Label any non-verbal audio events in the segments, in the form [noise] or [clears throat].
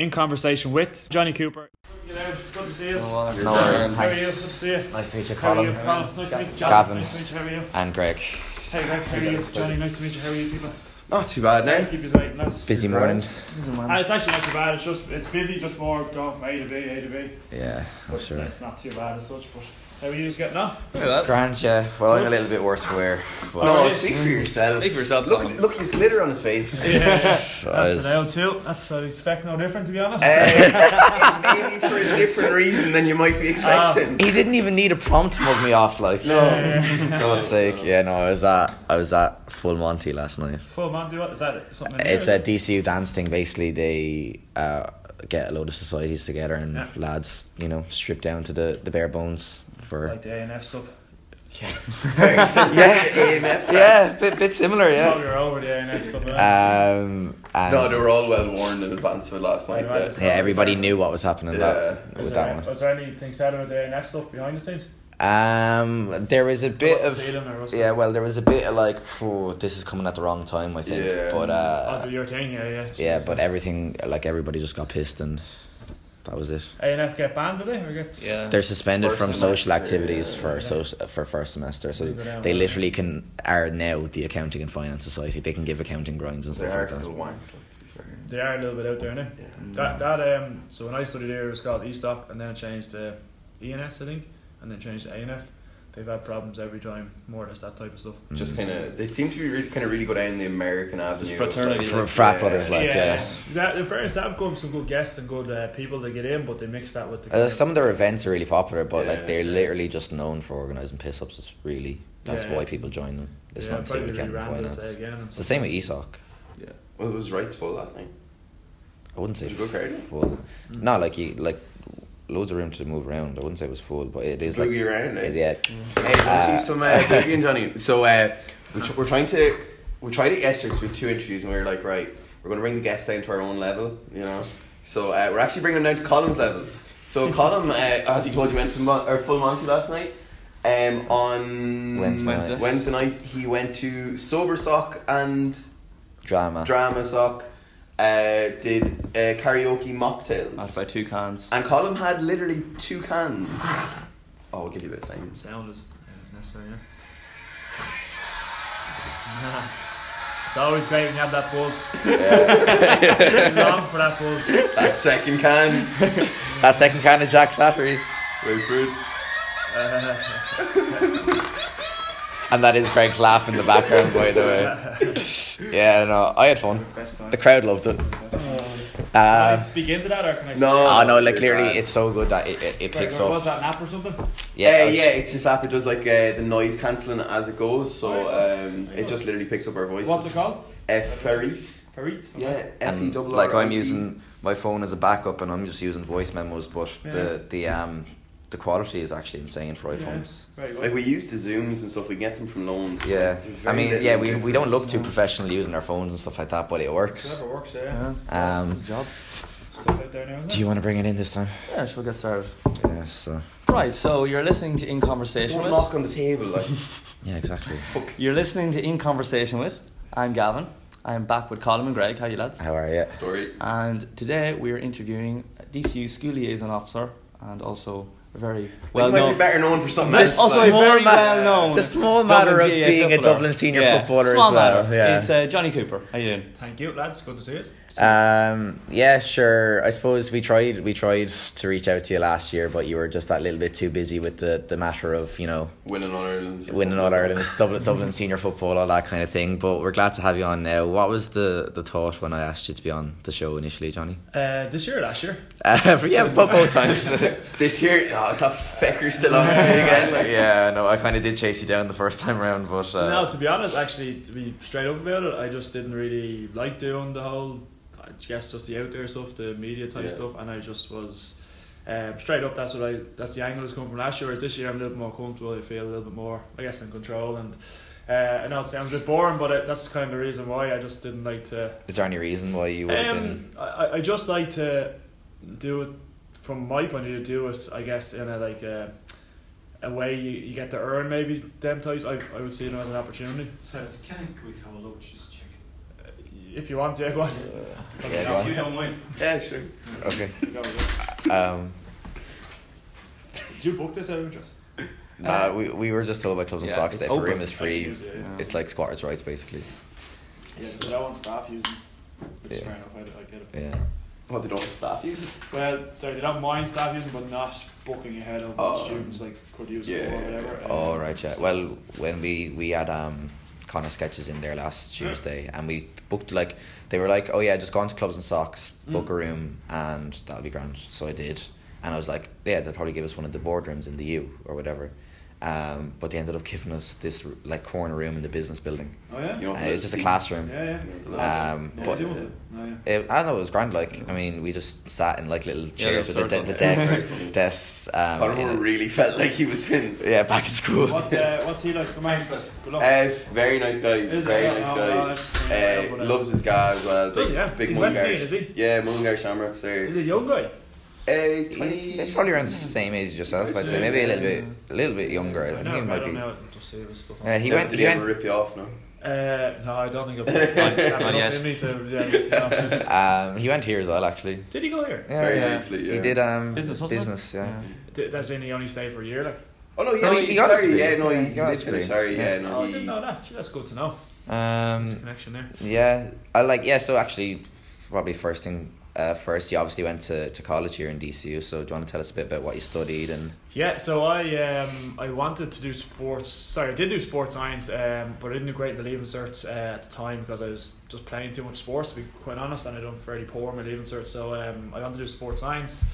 in conversation with Johnny Cooper. You know, good to see you. No worries. How are you? Good Thanks. to see you. Nice to meet you, How are you? Colin. Colin, nice to meet you. John, Gavin. nice to meet you. How are you? And Greg. Hey, Greg, how are you? Johnny, nice to meet you. How are you, people? Not too bad Sorry, now. keep you waiting, lads. Busy Grand. mornings. Ah, it's actually not too bad. It's just it's busy, just more going from A to B, A to B. Yeah, I'm But it's, sure. it's not too bad as such. But how are you just getting on? Grand, yeah. Well, I'm a little bit worse for wear. But No, yeah. speak for yourself. Speak for yourself, Look, Colin. look, his glitter on his face. [laughs] Yeah, yeah. [laughs] That's an L too. That's I expect no different to be honest. Uh, [laughs] maybe for a different reason than you might be expecting. He didn't even need a prompt to mug me off, like. no. God's sake. Yeah, no, I was at I was at Full Monty last night. Full Monty, what is that? Something It's there? a DCU dance thing. Basically, they uh, get a load of societies together and Yeah. lads, you know, strip down to the, the bare bones for. like the A and F stuff. yeah. [laughs] yeah, bit, bit similar, yeah. you're over the A stuff. yeah. Um, and No, they were all well warned in advance of it last night. Right, yeah. yeah, everybody knew what was happening Yeah. that, was, with there, that one. was there anything said about the A and F stuff behind the scenes? Um, there was a bit What's of feeling or what's the- yeah. Well, there was a bit of like, oh, this is coming at the wrong time. I think, Yeah. but uh, do your thing, yeah, yeah. yeah, but everything like everybody just got pissed and that was it. A and F get banned today or get? Yeah. They're suspended First from semester, social activities yeah. for Yeah. social for first semester. So Leave it out, they literally can are now the accounting and finance society. They can give accounting grinds and They stuff are like that. still wanks, like, to be fair. They are a little bit out there now. Yeah. That that um. So when I studied there, it was called ESOC, and then it changed to ENS, I think, and then changed to ANF. They've had problems every time, more or less that type of stuff. Just kind of, they seem to be really, kind of really go down the American avenue. of, fraternity, like, For frat yeah. brothers, like yeah. That, in fairness, that have come some good guests and good uh, people to get in, but they mix that with the. Uh, some of their events are really popular, but Yeah, like they're literally just known for organising piss ups. It's really that's Yeah. why people join them. It's yeah, not to do with accounting and finance. again. and It's the same with ESOC. Yeah. Well, it was rights full last night. I wouldn't say Was it good crowd? full. Mm. No, like you like loads of room to move around. I wouldn't say it was full, but it is like Boogie around, eh? yeah. Hey, want Uh, see some uh, [laughs] Boogie and Johnny? So uh, we're, tr- we're trying to we tried it yesterday 'cause we had two interviews and we were like, right, we're going to bring the guests down to our own level, you know. So uh, we're actually bringing them down to Colin's level. So [laughs] Colin, uh, as he told you, went to Mon- or full Monty last night. Um, on Wednesday Wednesday. night. Wednesday night, he went to Sober Soc and drama. Drama Soc. Uh, did uh, karaoke mocktails. I'd buy two cans. And Colin had literally two cans. Oh, I'll give you a bit of time. Sound is uh, necessary, yeah. [laughs] it's always great when you have that buzz. Long [laughs] for that buzz. That second can. that second kind of Jack Slattery's. Wait for it. And that is Greg's laugh in the background, by the way. [laughs] Yeah, no, I had fun. The crowd loved it. Can I Uh, speak into that or can I No. oh no, like clearly grand. it's so good that it, it, it Right, picks Was up. that an app or something? Yeah, uh, was- yeah, it's this app. It does like uh, the noise cancelling as it goes, so um, it just literally picks up our voice. What's it called? Uh, Ferrite. Ferrite? Yeah, F E double like I'm R I T. using my phone as a backup, and I'm just using voice memos, but the the um the quality is actually insane for Yeah. iPhones. Very good. Like we use the zooms and stuff. We get them from loans. Yeah, I mean, yeah, we, we don't look too professional using our phones and stuff like that, but it works. Whatever works, yeah. Um, job. Stuff out there now, do you want to bring it in this time? Yeah, sure, get started. Yeah, so Right, so you're listening to In Conversation Don't with. knock on the table, like. [laughs] yeah, exactly. You're listening to In Conversation with. I'm Gavin. I'm back with Colin and Greg. How you lads? How are you? Story. And today we are interviewing a DCU school liaison officer and also a very Well, well might known. be better known for something This else. Also, like- a very ma- well known. the small matter of GAA being a. Dublin senior Yeah, footballer small as well, matter. yeah. It's uh, Johnny Cooper. How you doing? Thank you, lads. Good to see it. Um, yeah, sure. I suppose we tried we tried to reach out to you last year, but you were just that little bit too busy with the, the matter of you know winning All Ireland. winning All Ireland, Dublin, Dublin senior football, all that kind of thing. But we're glad to have you on now. What was the, the thought when I asked you to be on the show initially, Johnny? Uh, this year or last year? Uh, for- [laughs] yeah, both, both times. [laughs] This year, oh, is that fecker still on to me again? Like, [laughs] yeah, no, I kind of did chase you down the first time around, but uh, no, to be honest, actually, to be straight up about it, I just didn't really like doing the whole, I guess, just the out there stuff, the media type Yeah. stuff, and I just was um, straight up. That's what I. That's the angle that's come from last year. Whereas this year, I'm a little bit more comfortable. I feel a little bit more, I guess, in control. And uh, I know it sounds a bit boring, but I, that's kind of the reason why I just didn't like to. is there any reason why you would have been? Um, I, I just like to do it from my point of view. Do it, I guess, in a like a, a way you, you get to earn maybe them types. I, I would see them as an opportunity. So it's Ken Quick how low just check. If you want to, [laughs] yeah, go on. yeah, go on. You don't mind. Yeah, sure. Okay. Go, [laughs] go. Um, Did you book this out of interest? uh, we, we were just told by Clubs and Yeah, Socs that if a room is free, Yeah, yeah. it's like squatters' rights basically. Yeah, but I don't want staff using. Which is Yeah. fair enough. I, I get it. Yeah. What, they don't have staff use it? Well, sorry, they don't mind staff using, but not booking ahead of what students like could use Yeah, it or yeah, whatever. yeah. Oh Um, right, yeah. so- Well, when we we had um Connor sketches in there last Yeah. Tuesday, and we booked like they were like, oh yeah, just go on to clubs and socs, book Mm. a room, and that'll be grand. So I did, and I was like, yeah, they'll probably give us one of the boardrooms in the U or whatever. Um, but they ended up giving us this like corner room in the business building. Oh yeah. Uh, it was just a classroom. Yeah, yeah. Um, Yeah, but do it. Oh, yeah. it, I know it was grand. Like I mean, we just sat in like little chairs the with the, de- the desks, [laughs] desks. Um, Connor in really felt like he was pinned. yeah, back in school. What's uh, what's he like? Come on, good luck. Uh, very nice guy. Is very Yeah, nice no, guy. no, I've seen it, uh, uh, loves his guy as well. Does Big, he, yeah? big He's Mullingar. Is he? Yeah, Mullingar Shamrocks there. Is he a young guy? Uh, he's He's, he's probably around the same age as yourself. I'd say maybe a little bit, a little bit younger. I I think know, he might be. know. Just see his stuff. Yeah, he Yeah, went. Did He he ever went. rip you off? No. Uh, no, I don't think I've I've Not enough yet. in me to. Yeah, no. [laughs] Um, he went here as well, actually. Did he go here? Yeah, Very yeah. briefly, yeah. He did um Business, wasn't it? business, yeah. Th- That's in he only stayed for a year, like. Oh no, yeah, No, no, he- he, he got his sorry, yeah, no, he, he got did his finish. degree. Sorry, yeah, Yeah. no, oh, I didn't know that. Gee, that's good to know. There's a Um, connection there. yeah, I like yeah. So actually, probably first thing. Uh, first, you obviously went to, to college here in DCU. So, do you want to tell us a bit about what you studied and? Yeah, so I um I wanted to do sports. Sorry, I did do sports science, um, but I didn't do great in the leaving cert uh, at the time because I was just playing too much sports. To be quite honest, and I done fairly poor in my leaving cert. So um, I wanted to do sports science.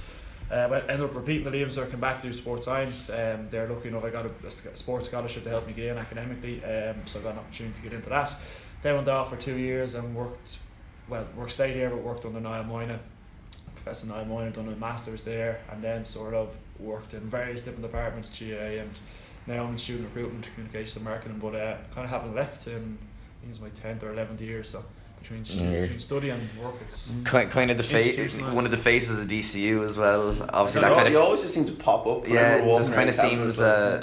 Uh, but ended up repeating the leaving cert, came back to do sports science. Um, they're lucky enough I got a, a sports scholarship to Well, work stayed here, but worked under Niall Moyna. Professor Niall Moyna done a master's there, and then sort of worked in various different departments, GAA, and now I'm in student recruitment, communications marketing. But uh, kind of haven't left in I think it's my tenth or eleventh year, so between, Yeah. between study and work, it's Kind, kind of the face, one of the faces of DCU as well. Obviously, I that know, kind you of always just seem to pop up. yeah, it just kind of seems. Uh,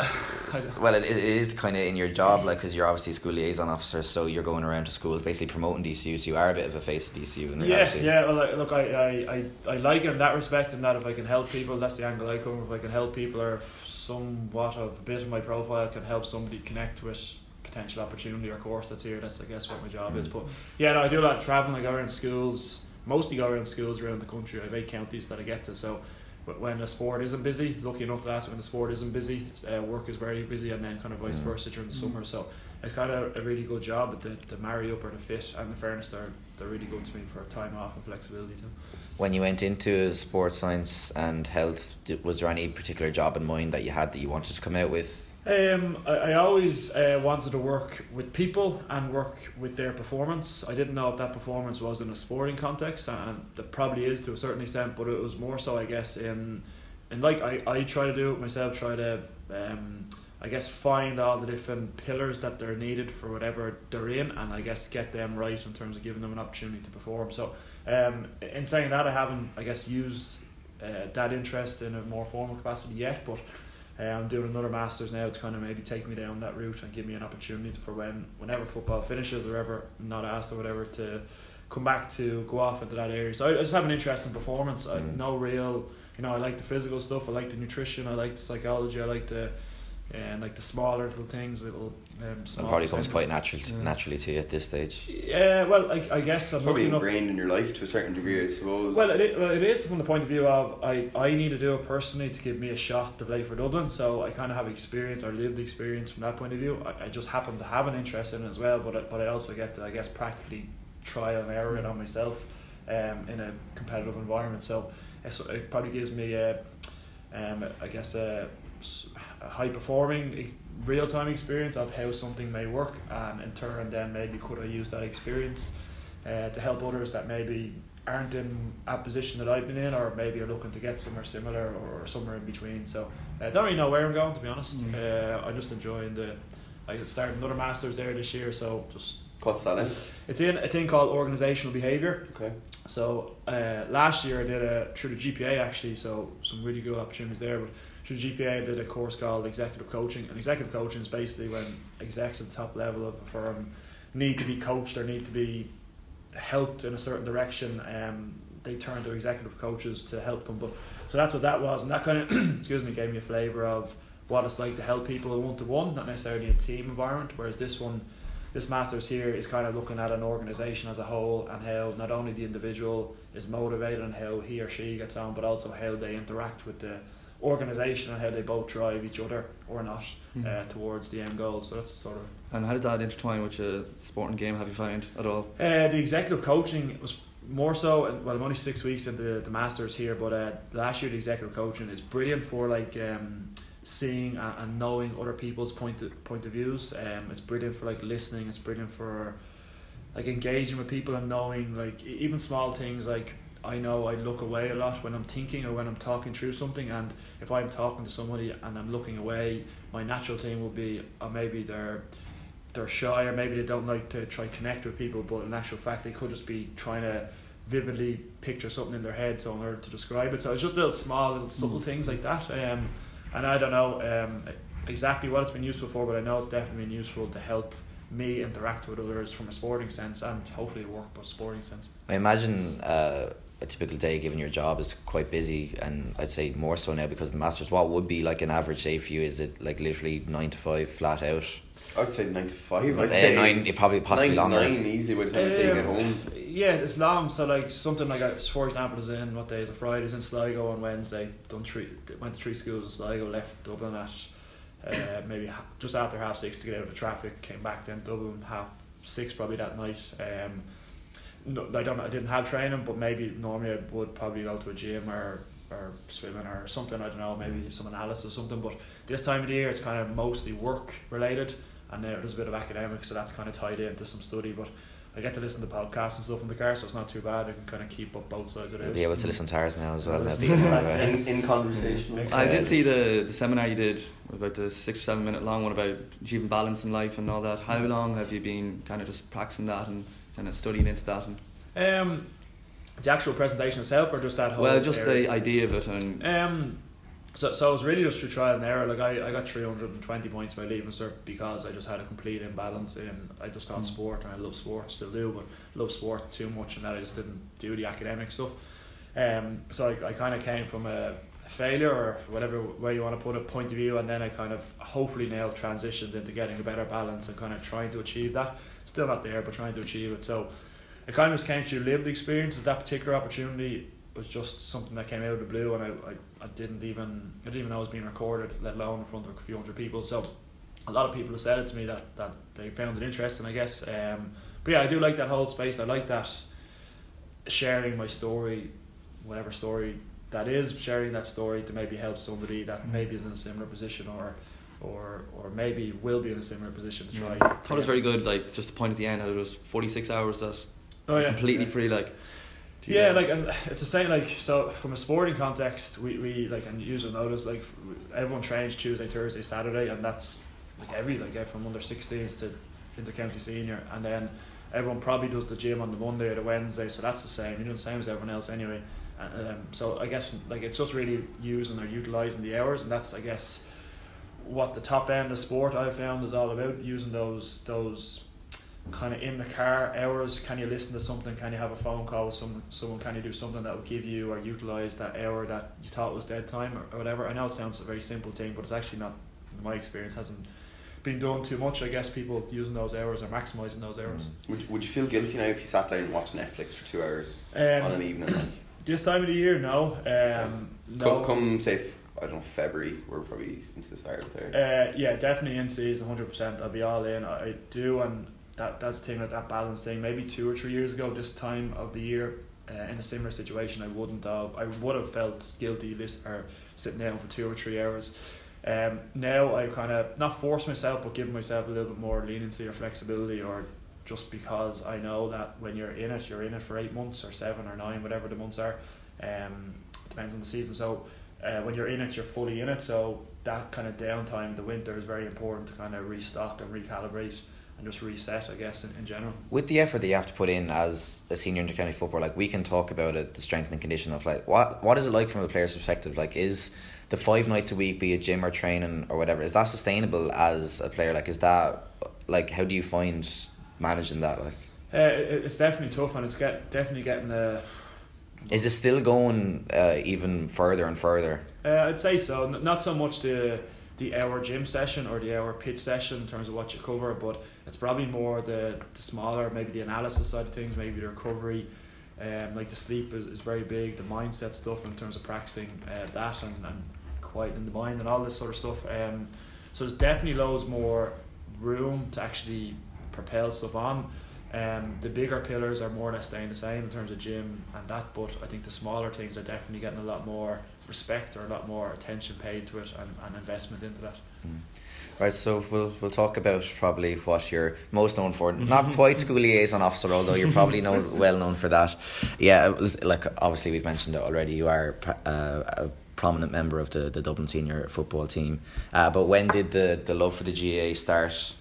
[laughs] well, it, it is kind of in your job, like because you're obviously a school liaison officer, so you're going around to schools basically promoting DCU. So you are a bit of a face of DCU in yeah, reality. yeah. yeah. Well, like, look, I, I, I, I like it in that respect, and that if I can help people, that's the angle I come. If I can help people, or somewhat of a bit of my profile can help somebody connect with potential opportunity or course that's here. That's I guess what my job is. But yeah, no, I do a lot of traveling. I go around schools, mostly go around schools around the country. I have eight counties that I get to, so. But when the sport isn't busy, lucky enough to ask when the sport isn't busy, uh, work is very busy, and then kind of vice Mm. versa during the summer. So it's kind of a really good job, but the, the marry up or the fit and the fairness, they're, they're really good to me for time off and flexibility too. When you went into sports science and health, was there any particular job in mind that you had that you wanted to come out with? Um, I, I always uh, wanted to work with people and work with their performance. I didn't know if that performance was in a sporting context, and it probably is to a certain extent, but it was more so, I guess, in, in like I, I try to do it myself, try to, um, I guess, find all the different pillars that they're needed for whatever they're in, and I guess get them right in terms of giving them an opportunity to perform. So, um, in saying that, I haven't, I guess, used uh, that interest in a more formal capacity yet, but uh, I'm doing another masters now to kind of maybe take me down that route and give me an opportunity for when whenever football finishes or ever I'm not asked or whatever to come back to go off into that area. So I, I just have an interest in performance. I Mm. no real you know I like the physical stuff. I like the nutrition. I like the psychology. I like the and like the smaller little things, little um, It small. probably comes quite natural to, Yeah. naturally to you at this stage. Yeah, well, I, I guess I'm Probably ingrained in your life to a certain degree, I suppose. Well, it is, well, it is from the point of view of I, I need to do it personally to give me a shot to play for Dublin. So I kind of have experience or lived experience from that point of view. I, I just happen to have an interest in it as well, but I, but I also get to I guess practically trial and error it on myself um, in a competitive environment. So it's- it probably gives me a, um, I guess a, s- a high performing real time experience of how something may work, and in turn then maybe could I use that experience uh, to help others that maybe aren't in a position that I've been in, or maybe are looking to get somewhere similar or, somewhere in between. So I don't really know where I'm going to be honest. Mm. Uh, I'm just enjoying the. I started another masters there this year, so just What's that in? it's in a thing called organizational behavior. Okay. So uh, last year I did a through the GPA actually, so some really good opportunities there. But through GPA I did a course called executive coaching, and executive coaching is basically when execs at the top level of a firm need to be coached or need to be helped in a certain direction, um, they turn to executive coaches to help them. But so that's what that was, and that kind of [clears throat] excuse me gave me a flavour of what it's like to help people one to one, not necessarily a team environment. Whereas this one, this masters here is kind of looking at an organisation as a whole and how not only the individual is motivated and how he or she gets on, but also how they interact with the organisation and how they both drive each other or not Mhm. uh, towards the end goal. So that's sort of And how does that intertwine with your sporting game? Have you found at all? uh, the executive coaching was more so. Well, I'm only six weeks into the, the masters here, but uh, last year the executive coaching is brilliant for like um, seeing and, knowing other people's point of, point of views. Um, it's brilliant for like listening. It's brilliant for like engaging with people and knowing like even small things like. I know I look away a lot when I'm thinking or when I'm talking through something, and if I'm talking to somebody and I'm looking away, my natural thing will be, or maybe they're they're shy or maybe they don't like to try connect with people but in actual fact they could just be trying to vividly picture something in their head so in order to describe it so it's just little small little subtle Mm. things like that um, and I don't know um, exactly what it's been useful for but I know it's definitely been useful to help me interact with others from a sporting sense and hopefully work but sporting sense I imagine uh, a typical day, given your job, is quite busy, and I'd say more so now because of the masters. What would be like an average day for you? Is it like literally nine to five, flat out? I'd say nine to five. I'd Uh, say nine, it probably possibly nine longer. nine easy by the time you get home. Yeah, it's long. So like something like uh, for example, is in what day is it? Friday is in Sligo on Wednesday. Done three, went to three schools in Sligo. Left Dublin at uh, maybe just after half six to get out of the traffic. Came back then Dublin half six probably that night. Um, no, I don't. know, I didn't have training, but maybe normally I would probably go to a gym or or swimming or something. I don't know. Maybe mm. some analysis or something. But this time of the year, it's kind of mostly work related, and now there's a bit of academics, so that's kind of tied into some study. But I get to listen to podcasts and stuff in the car, so it's not too bad. I can kind of keep up both sides of it. Be able to listen to ours now as well. Now listen that you to know, that. In, in conversation. Okay. I did see the, the seminar you did about the six or seven minute long one about achieving balance in life and all that. How mm. long have you been kind of just practicing that and kind of studying into that? And Um, the actual presentation itself, or just that whole. well, just area? the idea of it and Um, so, so it was really just through trial and error. Like I, I got three hundred and twenty points by leaving cert because I just had a complete imbalance in. I just thought Mm. sport and I love sport, still do, but love sport too much, and that I just didn't do the academic stuff. Um, so I, I kind of came from a failure or whatever way you want to put it point of view, and then I kind of hopefully now transitioned into getting a better balance and kind of trying to achieve that. Still not there, but trying to achieve it. So it kind of just came through lived experiences. That particular opportunity was just something that came out of the blue, and I, I, I didn't even I didn't even know it was being recorded, let alone in front of a few hundred people. So a lot of people have said it to me that, that they found it interesting, I guess. Um, but yeah, I do like that whole space. I like that sharing my story, whatever story that is, sharing that story to maybe help somebody that maybe is in a similar position or or or maybe will be in a similar position to try. I thought it was very good. Like just the point at the end, how it was forty six hours that Oh yeah, completely yeah. free. Like Yeah, uh, like and it's the same. Like so, from a sporting context, we, we like and will notice like everyone trains Tuesday, Thursday, Saturday, and that's like every like uh, from under 16s to intercounty senior, and then everyone probably does the gym on the Monday or the Wednesday. So that's the same. You know, the same as everyone else anyway. And, um, so I guess like it's just really using or utilizing the hours, and that's I guess what the top end of sport I've found is all about using those those kind of in the car hours. Can you listen to something? Can you have a phone call with someone someone? Can you do something that will give you or utilize that hour that you thought was dead time or, or whatever? I know it sounds a very simple thing but it's actually not in my experience hasn't been done too much I guess people using those hours or maximizing those hours. Would, would you feel guilty now if you sat down and watched Netflix for two hours on an um, evening? This time of the year no. Um, no. Come, come say, f- I don't know, February, we're probably into the start of there. Uh, yeah, definitely in season, hundred percent. I'll be all in. I I do, and that that's the thing with that balance thing. Maybe two or three years ago, this time of the year, uh, in a similar situation, I wouldn't have. I would have felt guilty this or sitting down for two or three hours. Um, now I kind of not force myself, but give myself a little bit more leniency or flexibility, or just because I know that when you're in it, you're in it for eight months or seven or nine, whatever the months are. Um, depends on the season. So uh, when you're in it, you're fully in it. So that kind of downtime the winter is very important to kind of restock and recalibrate and just reset, I guess, in, in general. with the effort that you have to put in as a senior intercounty footballer, like we can talk about it, the strength and condition of like what what is it like from a player's perspective? Like, is the five nights a week, be it gym or training or whatever, is that sustainable as a player? Like, is that like how do you find managing that? Like, Uh, it, it's definitely tough, and it's get definitely getting uh, Is it still going uh, even further and further? Uh, I'd say so. Not so much the the hour gym session or the hour pitch session in terms of what you cover, but it's probably more the, the smaller, maybe the analysis side of things, maybe the recovery. Um, like the sleep is, is very big, the mindset stuff in terms of practicing uh, that and, and quieting the mind and all this sort of stuff. Um, so there's definitely loads more room to actually propel stuff on. Um, the bigger pillars are more or less staying the same in terms of gym and that, but I think the smaller things are definitely getting a lot more respect or a lot more attention paid to it and, and investment into that. Mm. Right, so we'll we'll talk about probably what you're most known for. [laughs] Not quite school liaison officer, although you're probably known [laughs] well known for that. Yeah, it was, like obviously we've mentioned it already. You are uh, a prominent member of the, the Dublin senior football team. Uh, but when did the, the love for the GAA start?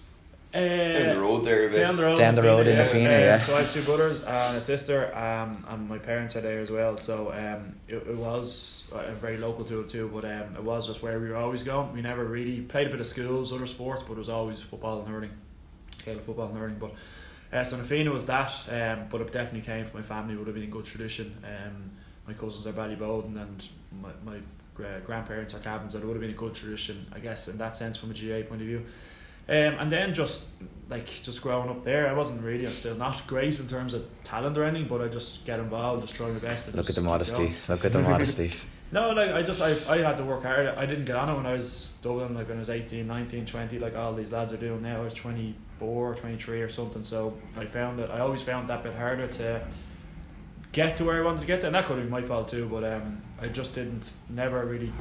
Uh, Down the road there a bit. Down the road, Down the road in yeah. Fianna, Um, yeah. So I have two brothers and a sister, um, and my parents are there as well. So um, it, it was uh, very local to it too, but um, it was just where we were always going. We never really played a bit of schools, other sports, but it was always football and hurling, Gaelic football and hurling. But uh, so Na Fianna was that, um, but it definitely came from my family. Would have been a good tradition. Um, my cousins are Ballyboden and my, my grandparents are cabins. So it would have been a good tradition, I guess, in that sense from a GAA point of view. Um, and then just like just growing up there, I wasn't really. I'm still not great in terms of talent or anything, but I just get involved, just try my best. Look at the modesty. Look at the modesty. No, like I just I, I had to work hard. I didn't get on it when I was Dublin, like when I was 18, 19, 20, like all these lads are doing now. I was 24, 23 or something. So I found that I always found that bit harder to get to where I wanted to get to, and that could have been my fault too. But um, I just didn't never really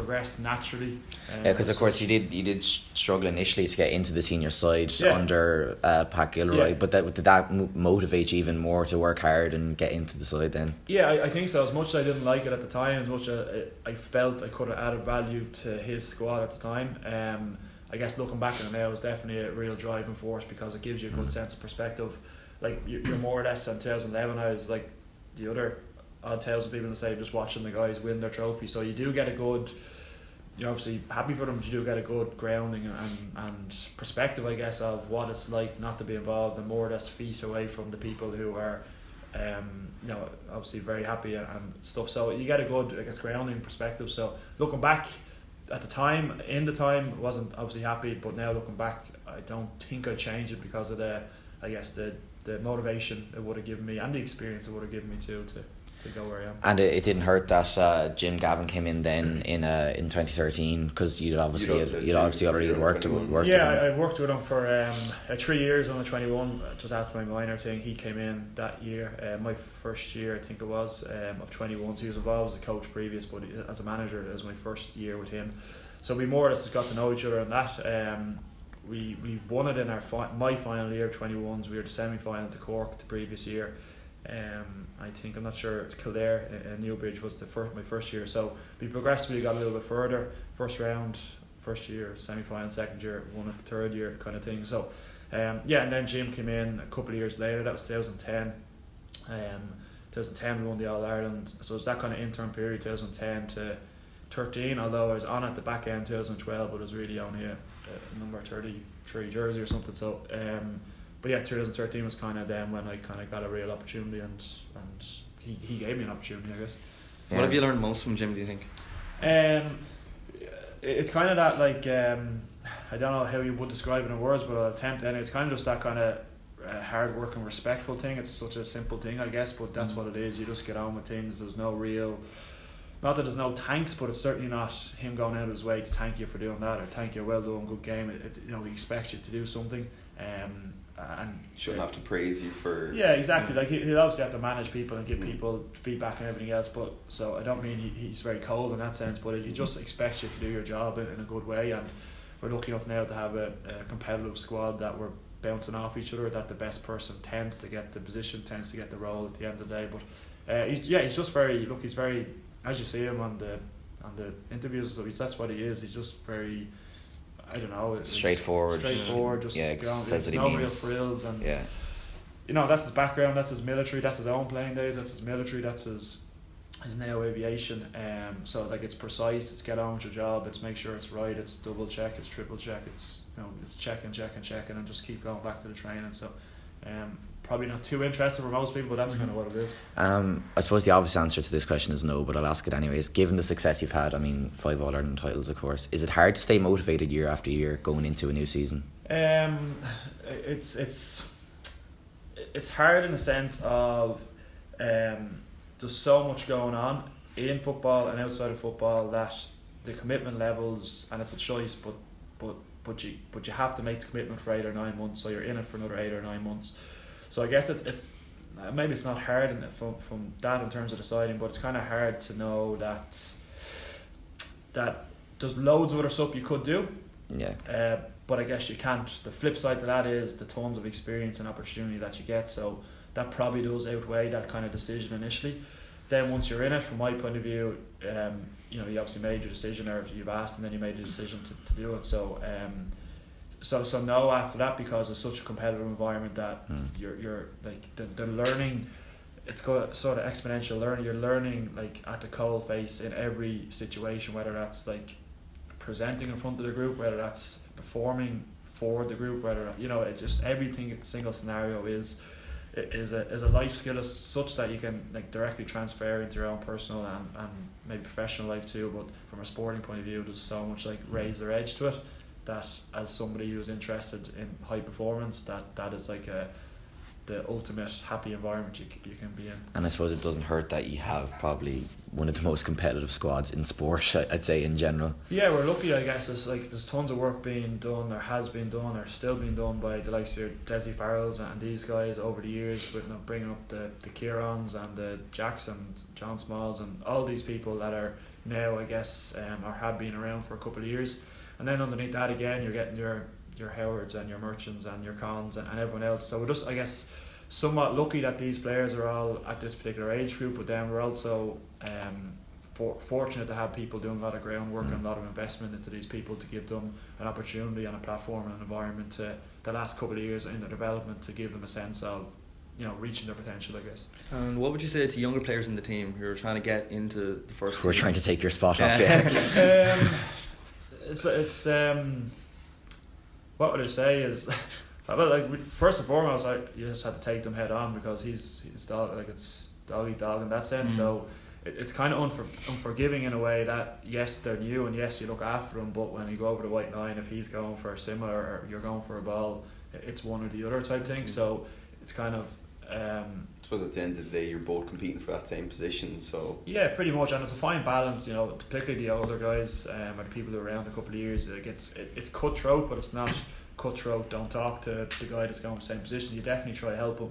progress naturally. Um, Yeah, because of course you did you did struggle initially to get into the senior side Yeah. under uh, Pat Gilroy, Yeah. but that did that mo- motivate you even more to work hard and get into the side then? Yeah, I, I think so. As much as I didn't like it at the time, as much as I, I felt I could have added value to his squad at the time, um, I guess looking back on it now, was definitely a real driving force because it gives you a good Mm. sense of perspective. Like you- you're more or less in 2011, I was like the other tales of people to say just watching the guys win their trophy. So you do get a good. You're obviously happy for them. You do get a good grounding and, and perspective, I guess, of what it's like not to be involved, and more or less feet away from the people who are um, you know, obviously very happy and stuff. So you get a good, I guess, grounding perspective. So looking back at the time, in the time, wasn't obviously happy, but now looking back, I don't think I'd change it because of the, I guess the the motivation it would have given me and the experience it would have given me too to, to go where I am. And it, it didn't hurt that uh, Jim Gavin came in then in uh, in twenty thirteen because you'd obviously You'd also- you'd obviously already had worked Jim, worked yeah, with I, him. I worked with him for um, uh, three years on the 21, uh, just after my minor thing. He came in that year, uh, my first year, I think it was, um, of 21. So he was involved as a coach previous, but as a manager, it was my first year with him. So we more or less got to know each other on that. Um, we, we won it in our fi- my final year, 21s. We were the semi final to Cork the previous year. Um, I think I'm not sure Kildare uh, uh, Newbridge was the first my first year. So we progressively got a little bit further. First round, first year, semi final, second year, one it the third year, kind of thing. So um, yeah, and then Jim came in a couple of years later. That was 2010. Um, 2010 we won the All Ireland. So it was that kind of interim period, 2010 to 13. Although I was on at the back end 2012, but it was really only a, a number 33 jersey or something. So. Um, but yeah, 2013 was kind of then when I kind of got a real opportunity, and and he, he gave me an opportunity, I guess. What have you learned most from Jim? Do you think? Um, it's kind of that like um, I don't know how you would describe it in words, but I'll attempt. And it's kind of just that kind of uh, hard working, respectful thing. It's such a simple thing, I guess, but that's Mm. what it is. You just get on with things. There's no real. Not that there's no thanks, but it's certainly not him going out of his way to thank you for doing that or thank you, well done, good game. It, it, you know, he expects you to do something, um, and Shouldn't have to praise you for. yeah, exactly. Like he, he'll obviously have to manage people and give people feedback and everything else. But so I don't mean he, he's very cold in that sense, but he just expects you to do your job in, in a good way. And we're lucky enough now to have a, a competitive squad that we're bouncing off each other. That the best person tends to get the position, tends to get the role at the end of the day. But uh, he's, yeah, he's just very look. He's very as you see him on the on the interviews. So that's what he is. He's just very. I don't know. it's- Straightforward. Straightforward. Just Yeah, says what he no means. real frills and Yeah, you know that's his background that's his military that's his own playing days that's his military that's his his now aviation um so like it's precise it's get on with your job it's make sure it's right it's double check it's triple check it's you know it's check and check and check and just keep going back to the training so um probably not too interesting for most people, but that's kind of what it is. Um, I suppose the obvious answer to this question is no, but I'll ask it anyways. Given the success you've had, I mean, five All Ireland titles, of course, is it hard to stay motivated year after year going into a new season? Um, it's it's it's hard in the sense of um, there's so much going on in football and outside of football that the commitment levels and it's a choice, but but but you but you have to make the commitment for eight or nine months, so you're in it for another eight or nine months. So I guess it's it's maybe it's not hard in, from from that in terms of deciding, but it's kind of hard to know that that there's loads of other stuff you could do. Yeah. Uh, but I guess you can't. The flip side to that is the tons of experience and opportunity that you get. So that probably does outweigh that kind of decision initially. Then once you're in it, from my point of view, um, you know, you obviously made your decision, or you've asked, and then you made the decision to, to do it. So, um, so so no after that because it's such a competitive environment that Mm. you're you're like the, the learning. It's got sort of exponential learning. You're learning like at the coal face in every situation, whether that's like presenting in front of the group, whether that's performing for the group, whether you know it's just everything single scenario is is a is a life skill as such that you can like directly transfer into your own personal and, and maybe professional life too. But from a sporting point of view, there's so much like raise razor edge to it that as somebody who's interested in high performance, that that is like a the ultimate happy environment you, you can be in. And I suppose it doesn't hurt that you have probably one of the most competitive squads in sport, [laughs] I'd say, in general. Yeah, we're lucky, I guess. There's like there's tons of work being done, or has been done, or still being done by the likes of Dessie Farrells and these guys over the years, with you know, bringing up the the Kierans and the Jacksons, John Smalls, and all these people that are now, I guess, um, or have been around for a couple of years. And then underneath that again, you're getting your your Howards and your Merchants and your Cons and, and everyone else. So we're just, I guess, somewhat lucky that these players are all at this particular age group, but then we're also um, for, fortunate to have people doing a lot of groundwork and a lot of investment into these people to give them an opportunity and a platform and an environment to the last couple of years in their development to give them a sense of you know reaching their potential I guess And what would you say to younger players in the team who are trying to get into the first? We're trying to take your spot off, Yeah. yeah. [laughs] um, it's it's um what would I say is [laughs] well like first and foremost I you just have to take them head on because he's he's dog like it's doggy dog in that sense Mhm. so it, it's kind of unfor- unforgiving in a way that yes they're new and yes you look after them but when you go over the white line if he's going for a similar or you're going for a ball it's one or the other type thing Mhm. so it's kind of um suppose at the end of the day, you're both competing for that same position. So Yeah, pretty much, and it's a fine balance. You know, particularly the older guys um, or the people who are around a couple of years. It gets it, it's cutthroat, but it's not cutthroat. Don't talk to the guy that's going for the same position. You definitely try to help him.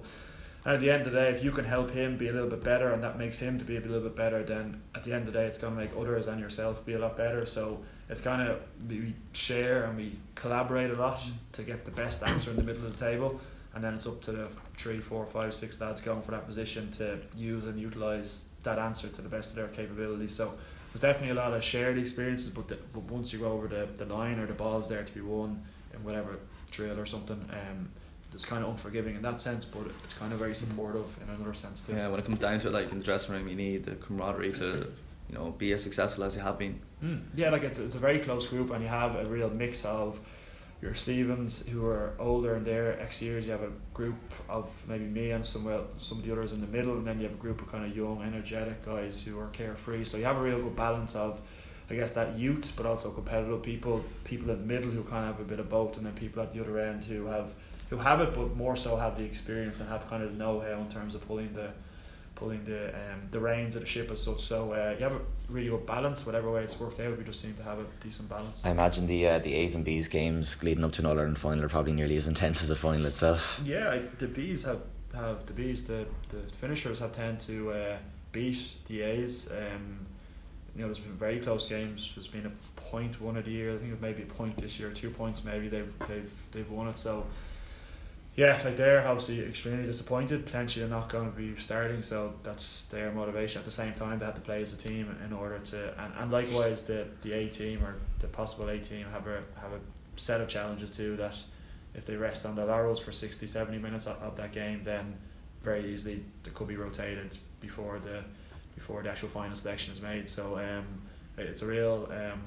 And at the end of the day, if you can help him be a little bit better, and that makes him to be a little bit better, then at the end of the day, it's going to make others and yourself be a lot better. So it's kind of we share and we collaborate a lot to get the best answer in the middle of the table, and then it's up to the three, four, five, six lads going for that position to use and utilize that answer to the best of their capability. So there's definitely a lot of shared experiences, but, the, but once you go over the, the line or the ball's there to be won in whatever drill or something, um, it's kind of unforgiving in that sense, but it's kind of very supportive in another sense too. Yeah, when it comes down to it, like in the dressing room, you need the camaraderie to, you know, be as successful as you have been. Mm. Yeah, like it's, it's a very close group, and you have a real mix of your Stevens who are older in their X years. You have a group of maybe me and some well, some of the others in the middle, and then you have a group of kind of young, energetic guys who are carefree. So you have a real good balance of, I guess, that youth, but also competitive people. People in the middle who kind of have a bit of both, and then people at the other end who have who have it, but more so have the experience and have kind of the know-how in terms of pulling the pulling the um, the reins of the ship as such. So uh, you have a really good balance. Whatever way it's worked out, we just seem to have a decent balance. I imagine the uh, the A's and B's games leading up to an All Ireland final are probably nearly as intense as the final itself. Yeah, I, the B's have, have the B's the, the finishers have tend to uh, beat the A's. Um, you know, there's been very close games. There's been a point one of the year. I think it may be a point this year, two points maybe. They've they've they've won it. So yeah, like they're obviously extremely disappointed. Potentially they're not going to be starting. So that's their motivation. At the same time, they have to play as a team in order to. And, and likewise, the the A team or the possible A team have a have a set of challenges too that if they rest on their laurels for 60, 70 minutes of, of that game, then very easily they could be rotated before the before the actual final selection is made. So um, it's a real um,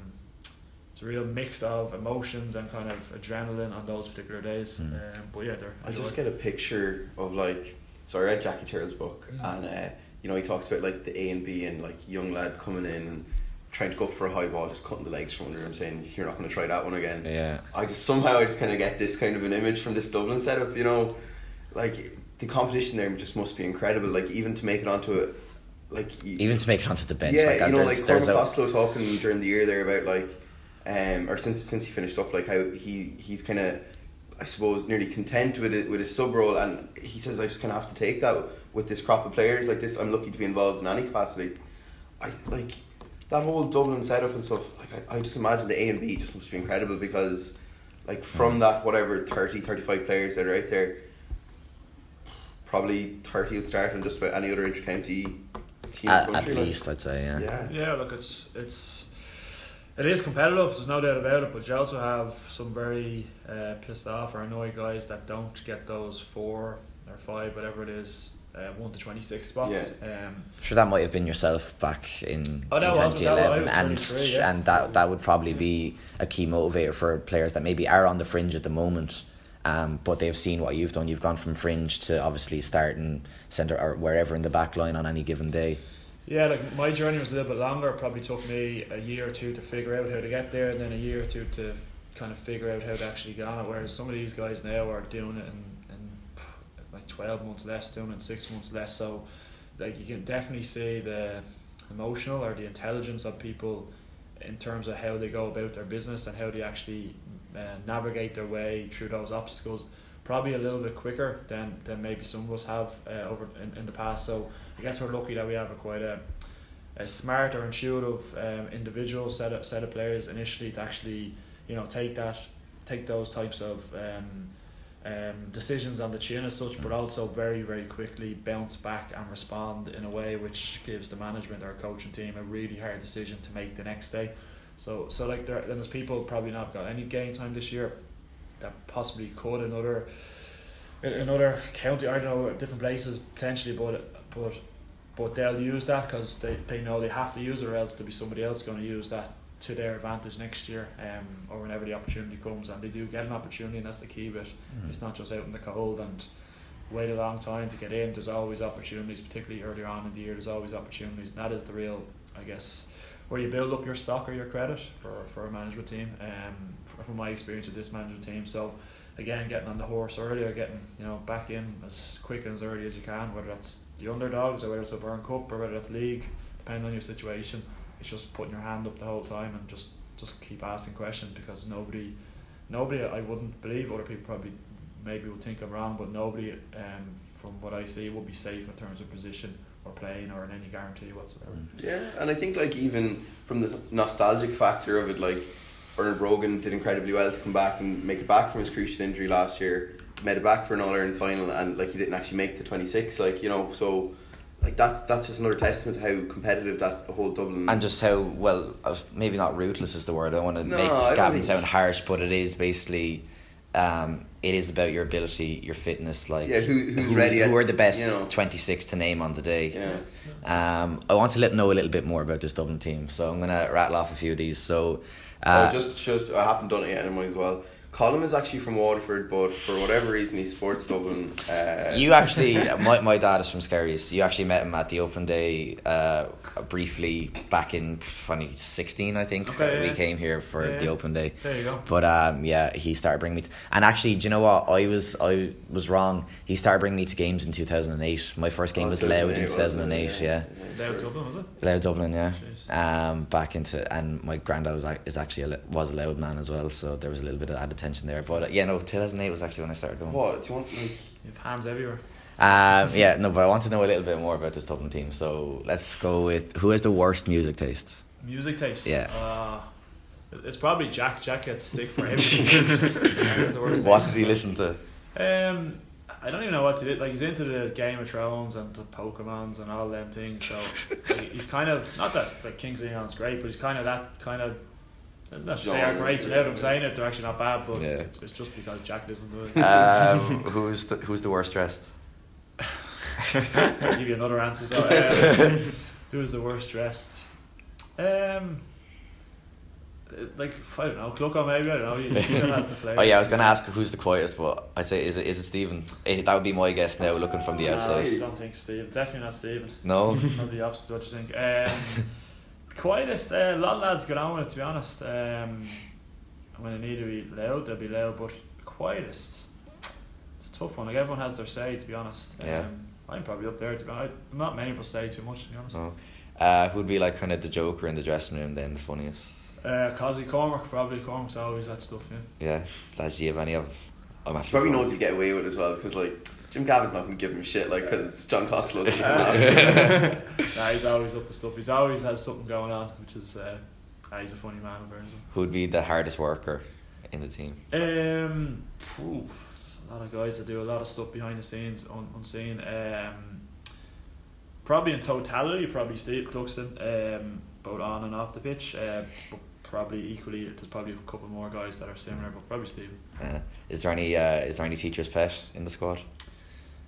it's a real mix of emotions and kind of adrenaline on those particular days. Mm. Um, but yeah, they're. I just get a picture of like so I read Jackie Tyrrell's book Mm. and uh, you know he talks about like the A and B and like young lad coming in and trying to go up for a high ball just cutting the legs from under him saying you're not going to try that one again Yeah. I just somehow I just kind of get this kind of an image from this Dublin setup you know like the competition there just must be incredible like even to make it onto it like you, Even to make it onto the bench, yeah, like, you know, there's, like there's Cormac a, Costello talking during the year there about like, um, or since since he finished up, like how he he's kind of, I suppose, nearly content with it with his sub role, and he says I just kind of have to take that with this crop of players like this. I'm lucky to be involved in any capacity. I like that whole Dublin setup and stuff. Like I, I just imagine the A and B just must be incredible because, like from Mm. that whatever 30, 35 players that are out there, probably thirty would start on just about any other intercounty team. at, at country, like. least, I'd say, yeah. Yeah. Yeah, look, it's it's it is competitive. There's no doubt about it. But you also have some very uh, pissed off or annoyed guys that don't get those four or five, whatever it is, uh, one to twenty six spots. Um, Sure, that might have been yourself back in, Oh, in that was- that was- I 2011, and yeah. and that that would probably be a key motivator for players that maybe are on the fringe at the moment, um, but they've seen what you've done. You've gone from fringe to obviously starting centre or wherever in the back line on any given day. Yeah, like my journey was a little bit longer. It probably took me a year or two to figure out how to get there, and then a year or two to kind of figure out how to actually get on it. Whereas some of these guys now are doing it in, in like twelve months less, doing it six months less. So, like you can definitely see the emotional or the intelligence of people in terms of how they go about their business and how they actually uh, navigate their way through those obstacles. Probably a little bit quicker than, than maybe some of us have uh, over in, in the past. So I guess we're lucky that we have a quite a, a smart or intuitive um, individual set of, set of players initially to actually you know take that take those types of um, um, decisions on the chin as such, but also very very quickly bounce back and respond in a way which gives the management or coaching team a really hard decision to make the next day. So so like there there's people probably not got any game time this year that possibly could another another county I don't know different places potentially but but but they'll use that because they, they know they have to use it or else there'll be somebody else going to use that to their advantage next year um, or whenever the opportunity comes and they do get an opportunity and that's the key bit. It's not just out in the cold and wait a long time to get in. There's always opportunities particularly earlier on in the year there's always opportunities and that is the real I guess where you build up your stock or your credit for, for a management team um, from my experience with this management team. So again getting on the horse early or getting you know back in as quick and as early as you can whether that's the underdogs or whether it's O'Byrne Cup or whether it's league depending on your situation it's just putting your hand up the whole time and just just keep asking questions because nobody nobody I wouldn't believe other people probably maybe would think I'm wrong but nobody um, from what I see will be safe in terms of position or playing or in any guarantee whatsoever Yeah, and I think like even from the nostalgic factor of it, like Bernard Brogan did incredibly well to come back and make it back from his cruciate injury last year. Made it back for an All Ireland final, and like he didn't actually make the twenty six. Like you know, so like that's that's just another testament to how competitive that whole Dublin. and just how well uh, maybe not ruthless is the word. I don't want to No, make Gavin sound harsh, but it is basically um, it is about your ability, your fitness. Like Yeah, who- who's who, ready who at- are the best you know. twenty six to name on the day. yeah. Um, I want to let know a little bit more about this Dublin team, so I'm gonna rattle off a few of these. So, uh, oh, just just I haven't done it yet anyway as well. Colin is actually from Waterford, but for whatever reason he supports Dublin. Uh, You actually, [laughs] my, my dad is from Skerries. You actually met him at the open day uh, briefly back in 2016, I think. Okay, we yeah. came here for Yeah. the open day. there you go But um, yeah, he started bringing me. To, and actually, do you know what? I was I was wrong. He started bringing me to games in 2008. My first game Oh, was Louth in 2008, 2008. Yeah, Louth Dublin was it Louth Dublin. Yeah. Jeez. Um, back into and my granddad was is actually a, was a Louth man as well, so there was a little bit of added tension there. But uh, yeah, no, 2008 was actually when I started going. What do you want? Like, you have hands everywhere Um, [laughs] yeah, no, but I want to know a little bit more about this Dublin team. So let's go with who has the worst music taste. music taste Yeah. uh, it's probably Jack Jack gets stick for everything [laughs] That's the worst What does he listen to? Um, I don't even know what he did. Like he's into the Game of Thrones and the Pokemons and all them things. So [laughs] like, he's kind of not that like King's Leon's great, but he's kind of that kind of. Not, they are great. So now that I'm saying it, they're actually not bad. But Yeah. it's, it's just because Jack doesn't to it. Um, [laughs] who's the who's the worst dressed? I'll give you another answer. So, [laughs] um, who is the worst dressed? Um, Like I don't know, Clucko maybe I don't know. He still has the flavour. [laughs] Oh yeah, I was going to ask who's the quietest, but I'd say is it is it Stephen? Eh, that would be my guess now, looking from the No, I don't think Steve. Definitely not Stephen. No, Probably the opposite. What you think? Um, quietest. Uh, a lot of lads get on with it. To be honest, um, when they need to be loud, they'll be loud. But quietest. It's a tough one. Like everyone has their say. To be honest. Yeah. Um, I'm probably up there. To be honest, not many people say too much. To be honest. no. Uh, who'd be like kind of the joker in the dressing room? Then the funniest. Uh, Cosy Cormac probably. Cormac's always that stuff. Yeah. Yeah, lads, do you have any of? I'm He probably knows he'd get away with it as well because like Jim Gavin's not going to give him shit like because John Costello's going to come out. [laughs] nah, he's always up to stuff. He's always has something going on, which is. Uh, ah, he's a funny man, in. Who'd be the hardest worker in the team? Um, phew, there's a lot of guys that do a lot of stuff behind the scenes, un- unseen. Um, probably in totality, probably Steve Cluxton, um, both on and off the pitch. Uh, but probably equally, there's probably a couple more guys that are similar, but probably Steve. Uh, is there any uh, is there any teacher's pet in the squad?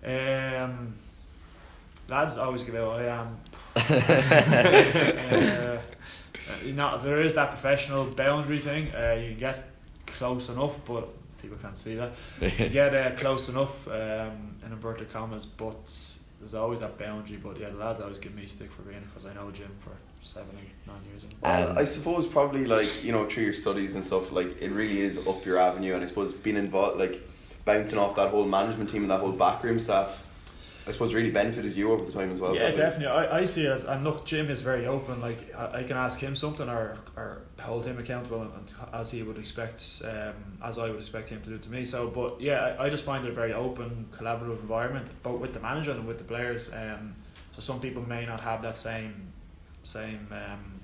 Um, lads always give out I am. uh, you know, there is that professional boundary thing. Uh, you get close enough, but people can't see that. You [laughs] get uh, close enough, um, in inverted commas, but there's always that boundary. But yeah, the lads always give me stick for being because I know Jim for seven, eight, nine years. Well, Um, I suppose probably like you know through your studies and stuff like it really is up your avenue and I suppose being involved like bouncing off that whole management team and that whole backroom staff I suppose really benefited you over the time as well. yeah, probably. definitely. I, I see it as and look, Jim is very open. Like I, I can ask him something or, or hold him accountable, and, and as he would expect, um, as I would expect him to do to me. So, but yeah, I, I just find it a very open, collaborative environment, both with the manager and with the players. Um, so some people may not have that same, same. Um,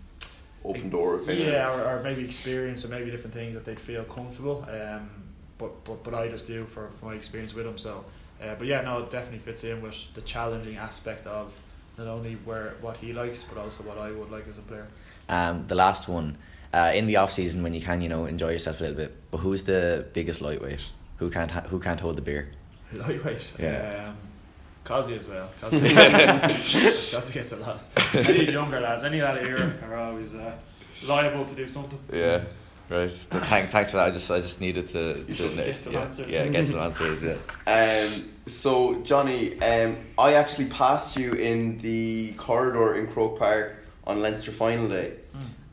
Open door yeah, or, or maybe experience or maybe different things that they'd feel comfortable. Um, but, but but I just do for, for my experience with him. So, uh, but yeah, no, it definitely fits in with the challenging aspect of not only where what he likes, but also what I would like as a player. Um, the last one uh, in the off season when you can you know enjoy yourself a little bit. But who's the biggest lightweight? Who can't ha- who can't hold the beer? [laughs] Lightweight. Yeah. Um, Cosy as well. [laughs] Cosy, Cosy gets a lot. Any younger lads, any lad here are always uh, liable to do something. Yeah. Right. Thank, thanks for that. I just I just needed to, to should get some yeah, answers. Yeah, get some [laughs] answers. Yeah. Um, so Johnny, um, I actually passed you in the corridor in Croke Park on Leinster final day.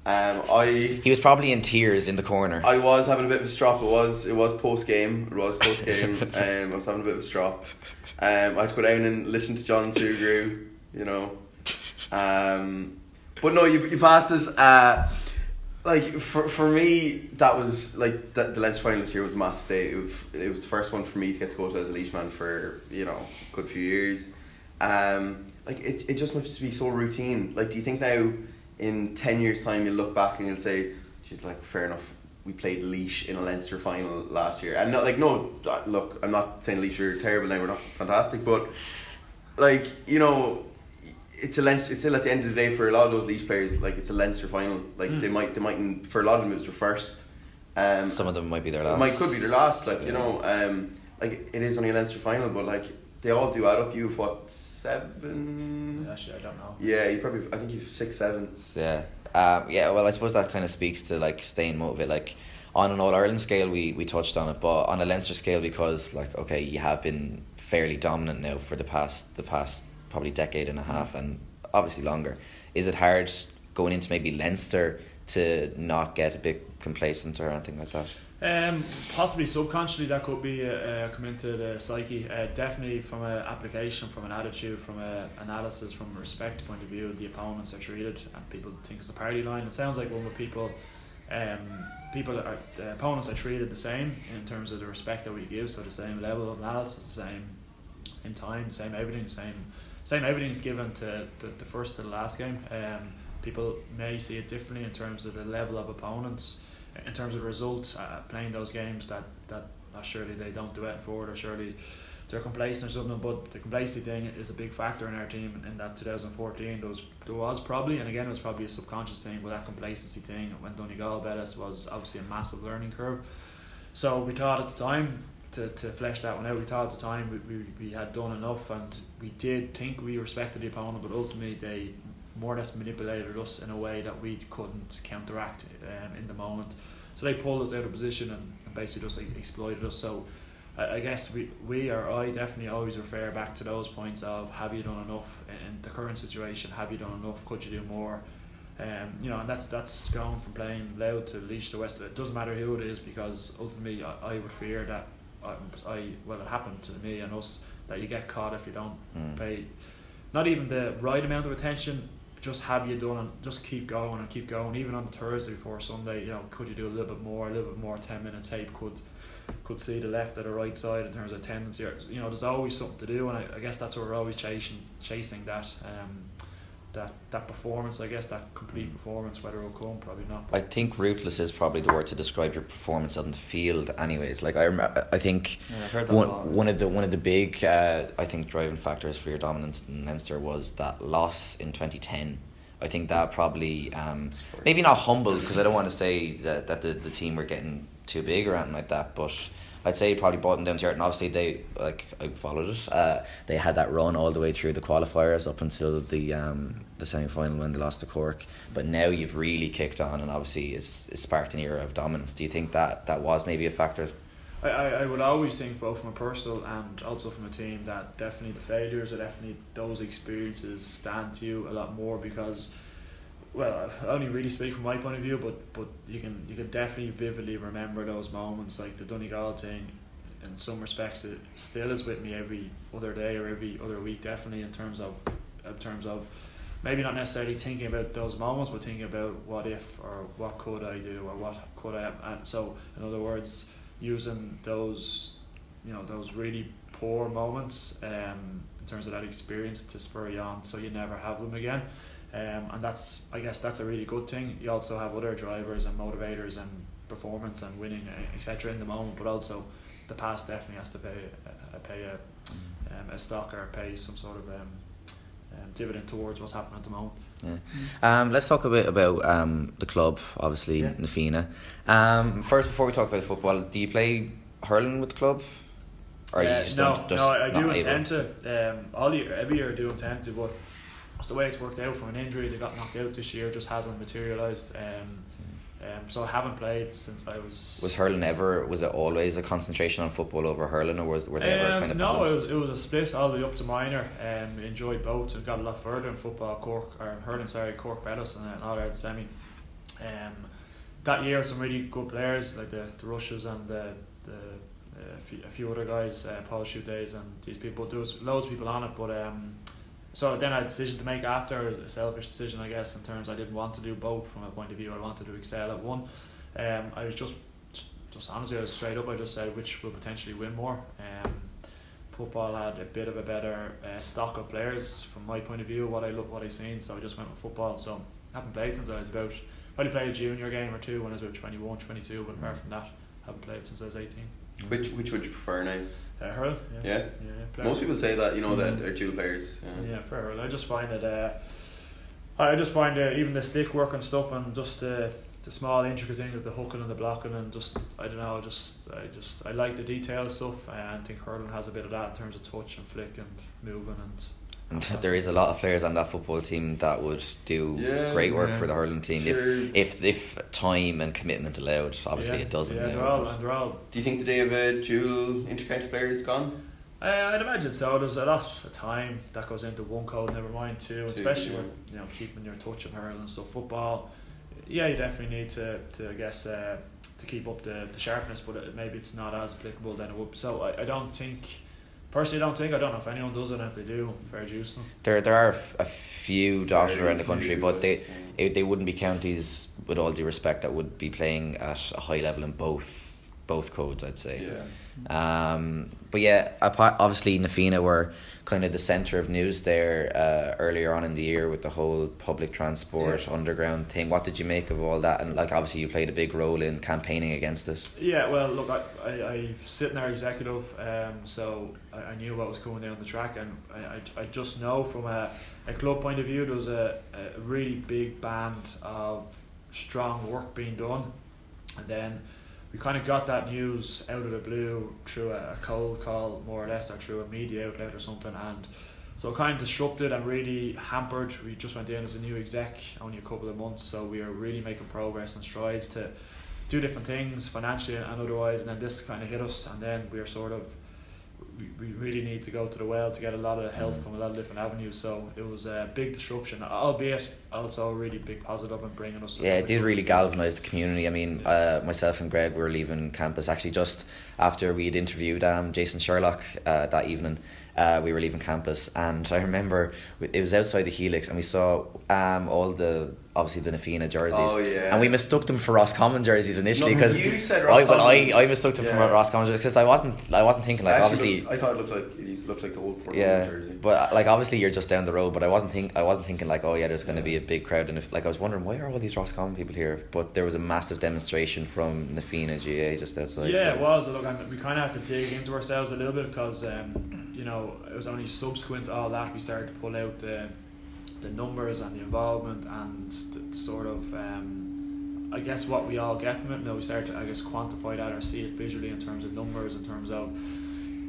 Um, I He was probably in tears in the corner. I was having a bit of a strop. It was it was post game. It was post game. [laughs] um, I was having a bit of a strop. Um, I had to go down and listen to John Sugrue. You know. [laughs] Um, but no, you you passed us. Uh, like for for me, that was like the, the Leinster final this year was a massive day. It was it was the first one for me to get to go to as a Laoisman for you know a good few years. Um, like it it just must be so routine. Like, do you think now in ten years' time you'll look back and you'll say, "She's like fair enough." We played Laois in a Leinster final last year, and not like no. Look, I'm not saying Laois are terrible now. We're not fantastic, but like you know, it's a Leinster. It's still at the end of the day for a lot of those Laois players. Like it's a Leinster final. Like Mm. they might, they might. For a lot of them, it was their first. Um, Some of them might be their it last. might could be their last. Like you know, um, like it is only a Leinster final, but like they all do add up. You have what seven? Actually, I don't know. Yeah, you probably. I think you have six, seven. Yeah. Um, yeah, well, I suppose that kind of speaks to like staying motivated. Like on an All Ireland scale, we, we touched on it, but on a Leinster scale, because like okay, you have been fairly dominant now for the past the past probably decade and a half, and obviously longer. Is it hard going into maybe Leinster to not get a bit complacent or anything like that? Um, possibly subconsciously that could be uh, uh, come into the psyche. Uh, definitely from an application, from an attitude, from a analysis, from a respect point of view, the opponents are treated, and people think it's a party line. It sounds like one with people. Um, people are the opponents are treated the same in terms of the respect that we give. So the same level of analysis, the same same time, same everything, same same is given to the, the first to the last game. Um, people may see it differently in terms of the level of opponents in terms of results, uh, playing those games that that uh, surely they don't do it forward or surely they're complacent or something. But the complacency thing is a big factor in our team. In that 2014, there was there was probably, and again, it was probably a subconscious thing, but that complacency thing when Donegal bet us was obviously a massive learning curve. So we thought at the time. To, to flesh that one out, we thought at the time we, we, we had done enough, and we did think we respected the opponent, but ultimately they more or less manipulated us in a way that we couldn't counteract um, in the moment. So they pulled us out of position and, and basically just like, exploited us. So I, I guess we, we or I definitely always refer back to those points of have you done enough in the current situation? Have you done enough? Could you do more? Um, you know, and that's that's going from playing Louth to Laois to West. It doesn't matter who it is because ultimately I, I would fear that I, I well it happened to me and us that you get caught if you don't Mm. pay not even the right amount of attention. Just have you done and just keep going and keep going. Even on the Thursday before Sunday, you know, could you do a little bit more, a little bit more ten minute tape? Could could see the left or the right side in terms of tendency. Or, you know, there's always something to do, and I, I guess that's what we're always chasing, chasing that, um, that that performance. I guess that complete performance, whether it'll come, probably not. I think ruthless is probably the word to describe your performance on the field. Anyways, like I, rem- I think Yeah, I've heard that one, a lot. one of the one of the big uh, I think driving factors for your dominance in Leinster was that loss in 2010. I think that probably um, maybe not humbled because I don't want to say that, that the, the team were getting too big or anything like that, but I'd say probably brought them down to earth. And obviously they like I followed it. Uh, they had that run all the way through the qualifiers up until the um, the semi final when they lost to Cork. But now you've really kicked on, and obviously it's, it's sparked an era of dominance. Do you think that that was maybe a factor? I, I, I would always think both from a personal and also from a team that definitely the failures or definitely those experiences stand to you a lot more because well I only really speak from my point of view but but you can you can definitely vividly remember those moments like the Donegal thing in some respects it still is with me every other day or every other week definitely in terms of in terms of maybe not necessarily thinking about those moments but thinking about what if or what could I do or what could I have and so in other words using those you know those really poor moments um, in terms of that experience to spur you on so you never have them again um, and that's I guess that's a really good thing you also have other drivers and motivators and performance and winning etc in the moment but also the past definitely has to pay uh, pay a, um, a stock or pay some sort of um, um, dividend towards what's happening at the moment Yeah. Um, let's talk a bit about um, the club, obviously, Yeah. Na Fianna. Um, first, before we talk about football, do you play hurling with the club? Or you Uh, just no, don't, just no, I, I do not able? intend to. Um, all year, every year I do intend to, but the way it's worked out from an injury. They got knocked out this year, just hasn't materialised. Um, um, so I haven't played since I was. Was hurling ever, was it always a concentration on football over hurling, or was, were they ever Um, kind of no, it was, it was a split all the way up to minor. Um, enjoyed both and got a lot further in football. Cork or hurling, sorry, Cork Bellis and then all out semi. Um, that year, some really good players like the the Rushes and the the uh, a few, a few other guys, uh, Paul Shoot Days and these people. There was loads of people on it, but um, so then I had a decision to make after a selfish decision, I guess, in terms I didn't want to do both from a point of view. I wanted to excel at one. Um, I was just just honestly, I was straight up. I just said which will potentially win more. Um, football had a bit of a better uh, stock of players from my point of view. What I look, what I seen, so I just went with football. So I haven't played since I was about. Probably played a junior game or two when I was about 21, 22, but apart from that, haven't played since I was eighteen. Which which would you prefer now? Uh, hurl, yeah, Yeah? yeah. Most people say that you know that are dual players. Yeah. Yeah, fair. hurl. I just find it. Uh, I just find uh, even the stick work and stuff, and just uh, the small intricate things, the hooking and the blocking, and just I don't know. Just I just I like the detail stuff, and I think hurling has a bit of that in terms of touch and flick and moving and. And there is a lot of players on that football team that would do Yeah, great work yeah. for the hurling team Sure. if if if time and commitment allowed. Obviously, yeah, it doesn't. Yeah, they're all and they're all Do you think the day of a dual intercounty player is gone? Uh, I'd imagine so. There's a lot of time that goes into one code, never mind two, Two, especially yeah. with you know keeping your touch and hurling. So. Football, yeah, you definitely need to, to I guess uh, to keep up the, the sharpness, but it, maybe it's not as applicable than it would. So I, I don't think personally, I don't think I don't know if anyone does it. and If they do, fair juice to them. There, there are a few dotted Very around the country, but they, it, they wouldn't be counties, with all due respect, that would be playing at a high level in both both codes. I'd say. Yeah. Um, but yeah, apart, obviously Na Fianna were kind of the centre of news there uh, earlier on in the year with the whole public transport Yeah. underground thing. What did you make of all that? And like obviously you played a big role in campaigning against it. Yeah, well, look, I, I, I sit in our executive, um, so I, I knew what was coming down the track, and I, I, I just know from a, a club point of view, there was a, a really big band of strong work being done, and then we kind of got that news out of the blue through a, a cold call, more or less, or through a media outlet or something, and so it kind of disrupted and really hampered. We just went in as a new exec only a couple of months, so we are really making progress and strides to do different things financially and otherwise. And then this kind of hit us, and then we are sort of we, we really need to go to the well to get a lot of help Mm. from a lot of different avenues. So it was a big disruption, albeit also a really big positive in bringing us. Yeah, it did really galvanise the community. I mean, uh, myself and Greg were leaving campus actually just after we had interviewed um, Jason Sherlock uh, that evening. Uh, we were leaving campus, and I remember it was outside the Helix, and we saw um, all the obviously the Na Fianna jerseys, Oh, yeah. and we mistook them for Roscommon jerseys initially because you said I, well, I, I mistook them Yeah. for Roscommon jerseys because I wasn't I wasn't thinking like obviously looks- I thought it looked like it looked like the old Portland yeah, jersey. but uh, like obviously you're just down the road. But I wasn't think I wasn't thinking like oh yeah, there's going to be a big crowd, and if, like I was wondering why are all these Roscommon people here? But there was a massive demonstration from Nafina GAA just outside. yeah, the- it was. Look, and we kind of had to dig into ourselves a little bit because, um, you know, it was only subsequent to all that we started to pull out the, the numbers and the involvement and the, the sort of, um, I guess, what we all get from it. Now we started to, I guess, quantify that or see it visually in terms of numbers, in terms of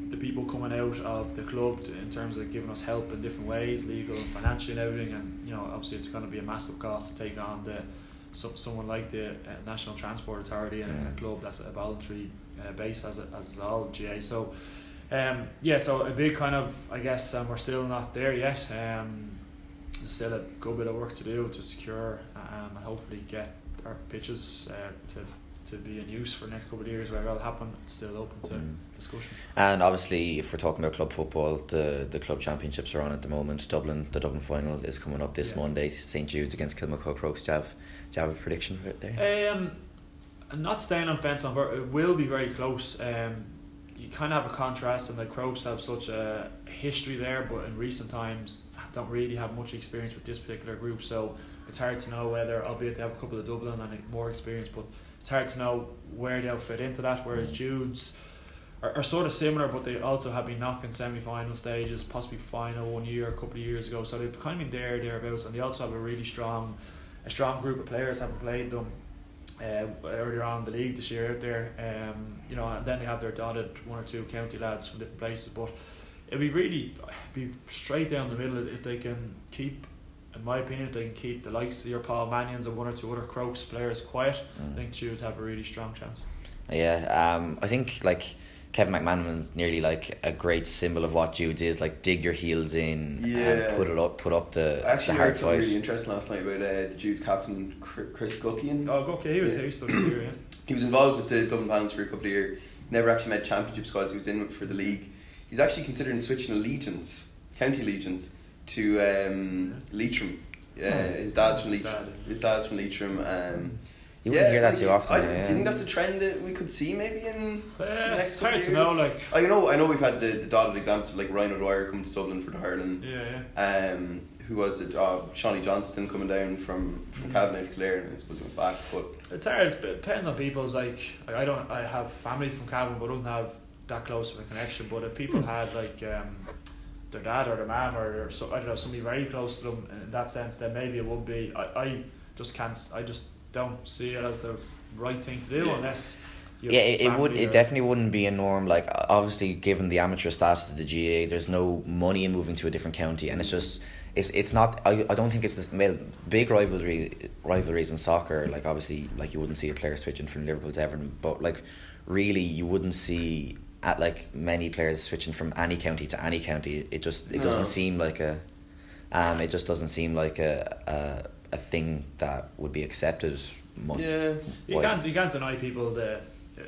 the people coming out of the club in terms of giving us help in different ways, legal and financial and everything. And you know, obviously, it's going to be a massive cost to take on the so, someone like the uh, National Transport Authority and Yeah. a club that's a voluntary uh, base as as all GAA. So, um, yeah, so a big kind of I guess um, we're still not there yet. Um, still a good bit of work to do to secure um, and hopefully get our pitches uh, to to be in use for the next couple of years. Where it'll happen, it's still open to Mm. Discussion. And obviously, if we're talking about club football, the the club championships are on at the moment. Dublin, the Dublin final is coming up this Yeah. Monday. St Jude's against Kilmacud Crokes. Do you have, do you have a prediction right there? Um, I'm not staying on fence on it will be very close. Um, you kind of have a contrast, and the Crokes have such a history there, but in recent times don't really have much experience with this particular group. So it's hard to know whether, albeit they have a couple of Dublin and more experience, but it's hard to know where they'll fit into that. Whereas Mm. Jude's are, are sort of similar, but they also have been knocking semi-final stages, possibly final one year, a couple of years ago. So they've kind of been there, thereabouts, and they also have a really strong, a strong group of players. Having played them uh, earlier on in the league this year out there, um, you know, and then they have their dotted one or two county lads from different places. But it'd be really be straight down the middle if they can keep. In my opinion, if they can keep the likes of your Paul Mannions and one or two other Crokes players quiet, I Mm. think Judes have a really strong chance. Yeah, um, I think like Kevin McManamon's nearly like a great symbol of what Jude's is. Like dig your heels in Yeah. and put it up, put up the, I actually the heard hard something fight. really interesting last night about uh, the Jude's captain Chris Guckian. Oh, okay, he was Yeah. he stood here, yeah. [clears throat] He was involved with the Dublin Palace for a couple of years. Never actually made championship squads. He was in for the league. He's actually considering switching allegiance, county allegiance, to um, Leitrim. Yeah, Oh. his dad's from Leitrim. dad. His dad's from Leitrim. Um, You yeah, wouldn't hear that too often. I, yeah, Do you think that's a trend that we could see maybe in? Uh, Next it's hard to know, like I know. I know we've had the, the dotted examples of like Ryan O'Dwyer coming to Dublin for the hurling. yeah, yeah. Um, who was it? Uh, Seanie Johnston coming down from from Mhm. Cavan to Clare, and I suppose he went back. But It's hard. It depends on people's like. like, I don't. I have family from Cavan, but don't have that close of a connection. But if people had like um, their dad or their mum or, or so, I don't know somebody very close to them in that sense, then maybe it would be. I, I just can't. I just don't see it as the right thing to do Yeah. unless. You yeah, it, it would. family It definitely wouldn't be a norm. Like obviously, given the amateur status of the GAA, there's no money in moving to a different county, and it's just. It's, it's not I, I don't think it's this well, big rivalry rivalries in soccer like obviously like you wouldn't see a player switching from Liverpool to Everton but like really you wouldn't see at like many players switching from any county to any county it just it No. doesn't seem like a um it just doesn't seem like a a, a thing that would be accepted much yeah, You can't. You can't deny people the.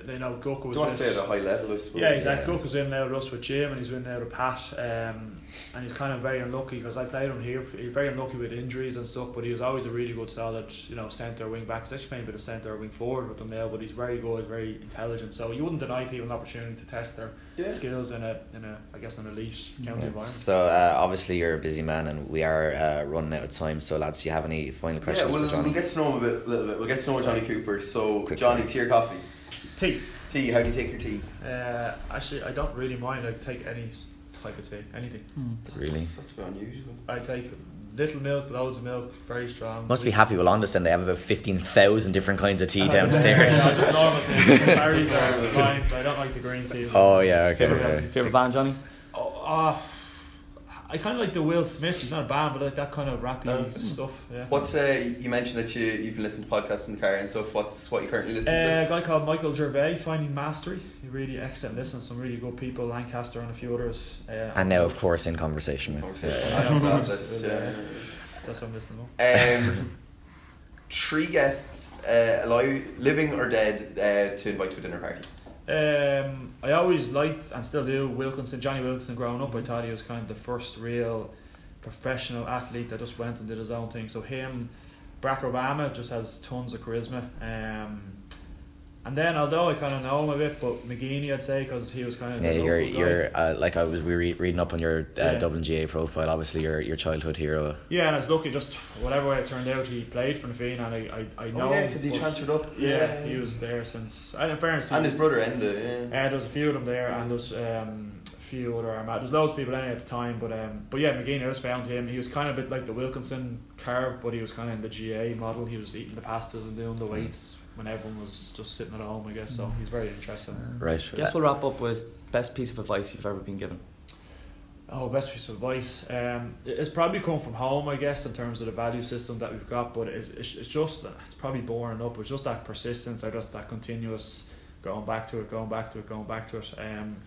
They know Guk was. do want to play at a high level, I suppose. Yeah, exactly. Yeah. Cook was in there with us with Jim, and he's in there with Pat, um, and he's kind of very unlucky because I played him here. He's very unlucky with injuries and stuff, but he was always a really good, solid, you know, centre wing back. He's actually playing a bit of centre wing forward with them now, but he's very good, very intelligent. So you wouldn't deny people an opportunity to test their Yeah. skills in a, in a, I guess, an elite county Yeah. environment. So uh, obviously you're a busy man, and we are uh, running out of time. So lads, do you have any final questions we'll, for Johnny? we'll get to know him a bit, little bit. We'll get to know Johnny Cooper. So, Quick Johnny, fire. tea or coffee? Tea. Tea. How do you take your tea? Uh, actually, I don't really mind. I take any type of tea, anything. Really? That's a bit unusual. I take little milk, loads of milk, very strong. Must be happy with London. Then they have about fifteen thousand different kinds of tea [laughs] Yeah, downstairs. just normal [laughs] tea. Berries are fine, so I don't like the green tea. oh yeah, okay. Favorite, okay. favorite band, Johnny? Oh, uh, I kind of like the Will Smith. He's not a band, but like that kind of rappy Oh. stuff. Yeah. What's uh, you mentioned that you you've been listening to podcasts in the car and stuff. What's what you currently listen Uh, to? a guy called Michael Gervais, Finding Mastery. He really excellent listen. Some really good people, Lancaster and a few others. Uh, And now, of course, in conversation with. Conversation. Uh, I know that, that's, Yeah. yeah. [laughs] That's what I'm listening to. Um, three guests, uh, alive, living or dead, uh, to invite to a dinner party. Um, I always liked and still do Wilkinson, Jonny Wilkinson. Growing up, I thought he was kind of the first real professional athlete that just went and did his own thing. So him, Barack Obama just has tons of charisma. Um, and then, although I kind of know him a bit, but McGeeney, I'd say, because he was kind of Yeah, you're you're uh, like I was we re- reading up on your uh, Yeah. Dublin GAA profile. Obviously, your your childhood hero. Yeah, and I was lucky. Just whatever way it turned out, he played for Na Fianna, and I I, I know. oh yeah, because he transferred up. Yeah, he was there since. And in fairness, And he- his brother Enda. Yeah. Uh, there was a few of them there, and there's um, a few other Armada. There's loads of people anyway at the time, but um, but yeah, McGean I just found him. He was kind of a bit like the Wilkinson carve, but he was kind of in the GAA model. He was eating the pastas and doing the weights when everyone was just sitting at home, I guess. So he's very interesting. Right. I guess we'll wrap up with best piece of advice you've ever been given. Oh, best piece of advice. Um, it's probably come from home, I guess, in terms of the value system that we've got. But it's, it's, it's just it's probably boring up. It's just that persistence, or just that continuous going back to it, going back to it, going back to it. Um,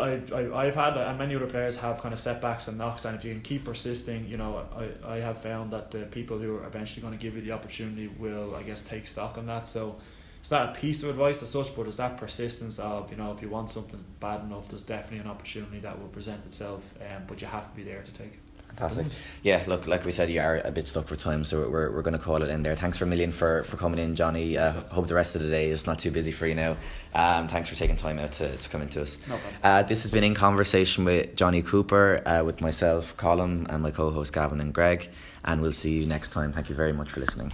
I, I, I've had, and many other players have kind of setbacks and knocks, and if you can keep persisting, you know, I, I have found that the people who are eventually going to give you the opportunity will, I guess, take stock on that. So it's not a piece of advice as such, but it's that persistence of, you know, if you want something bad enough, there's definitely an opportunity that will present itself, um, but you have to be there to take it. Fantastic. Yeah, look, like we said, you are a bit stuck for time, so we're, we're going to call it in there. Thanks for a million for, for coming in, Johnny. Uh, hope the rest of the day is not too busy for you now. Um, thanks for taking time out to, to come into us. No. Uh, this has been in conversation with Johnny Cooper, uh, with myself, Colin, and my co host Gavin and Greg. And we'll see you next time. Thank you very much for listening.